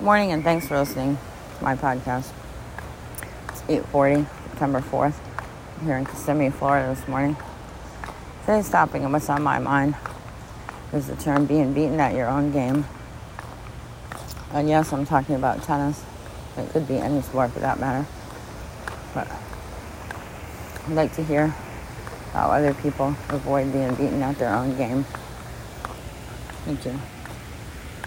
morning, and thanks for listening to my podcast. It's 8:40, September 4th, here in Kissimmee, Florida this morning. Today's topic and what's on my mind is the term being beaten at your own game. And yes, I'm talking about tennis. It could be any sport for that matter. But I'd like to hear how other people avoid being beaten at their own game. Thank you.